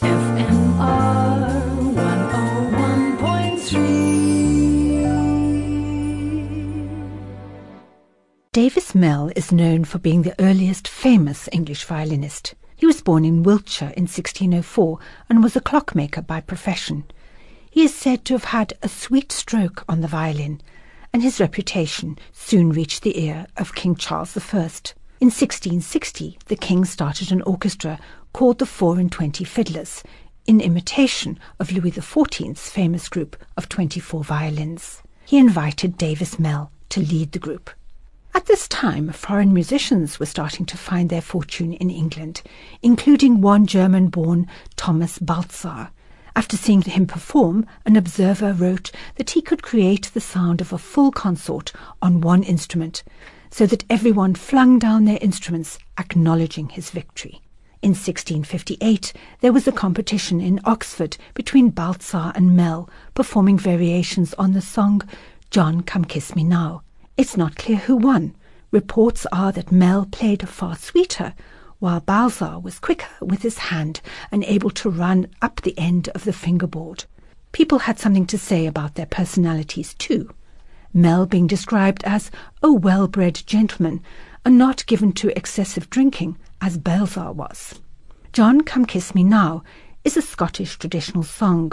101.3. Davis Mell is known for being the earliest famous English violinist. He was born in Wiltshire in 1604 and was a clockmaker by profession. He is said to have had a sweet stroke on the violin, and his reputation soon reached the ear of King Charles I. In 1660, the king started an orchestra called the Four and Twenty Fiddlers, in imitation of Louis XIV's famous group of 24 violins. He invited Davis Mell to lead the group. At this time, foreign musicians were starting to find their fortune in England, including one German born Thomas Baltzar. After seeing him perform, an observer wrote that he could create the sound of a full consort on one instrument, so that everyone flung down their instruments, acknowledging his victory. In 1658, there was a competition in Oxford between Baltzar and Mell, performing variations on the song John Come Kiss Me Now. It's not clear who won. Reports are that Mell played far sweeter, while Baltzar was quicker with his hand and able to run up the end of the fingerboard. People had something to say about their personalities too. Mell being described as a well bred gentleman and not given to excessive drinking, as Baltzar was. John Come Kiss Me Now is a Scottish traditional song,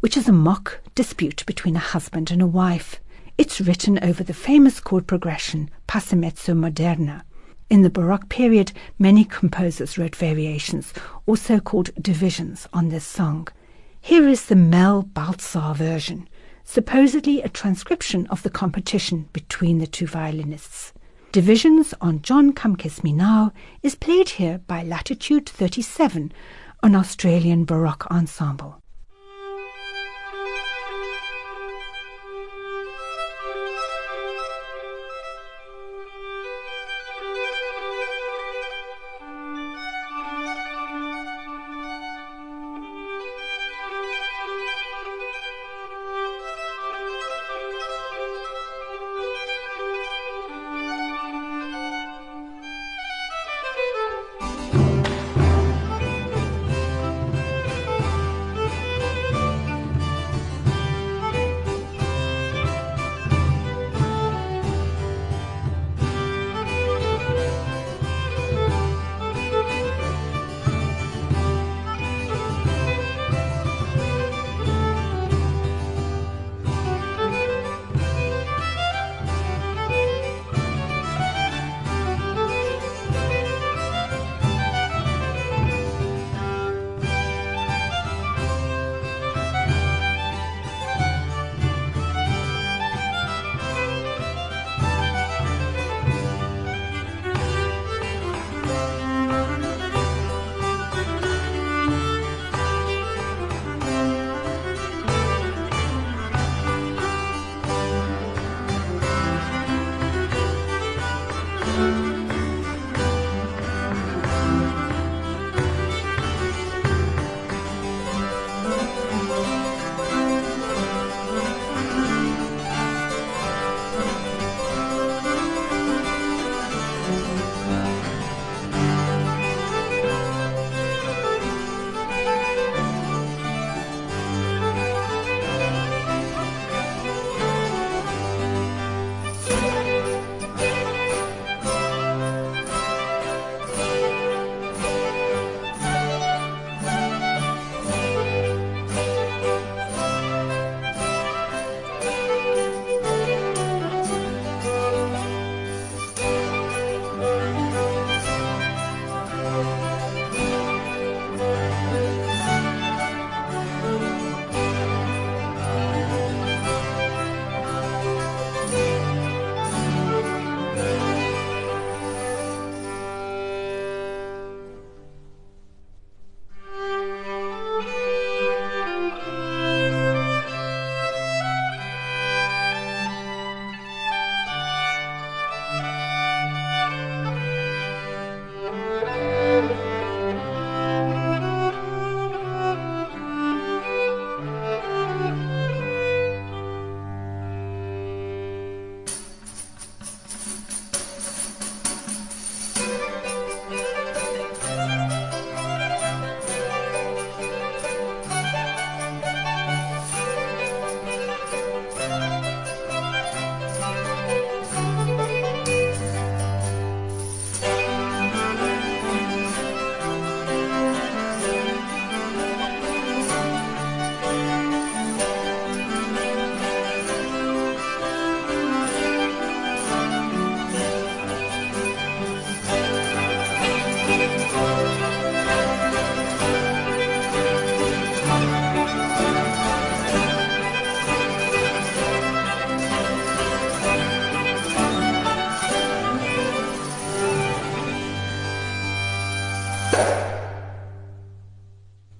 which is a mock dispute between a husband and a wife. It's written over the famous chord progression Passamezzo Moderno. In the Baroque period, many composers wrote variations, or so called divisions, on this song. Here is the Mell Baltzar version, supposedly a transcription of the competition between the two violinists. Divisions on John Come Kiss Me Now is played here by Latitude 37, an Australian Baroque ensemble.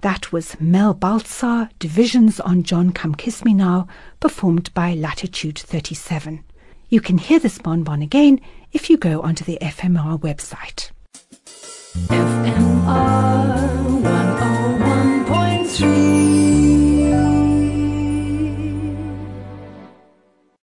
That was Mell Baltzar, Divisions on John Come Kiss Me Now, performed by Latitude 37. You can hear this bonbon again if you go onto the FMR website. FMR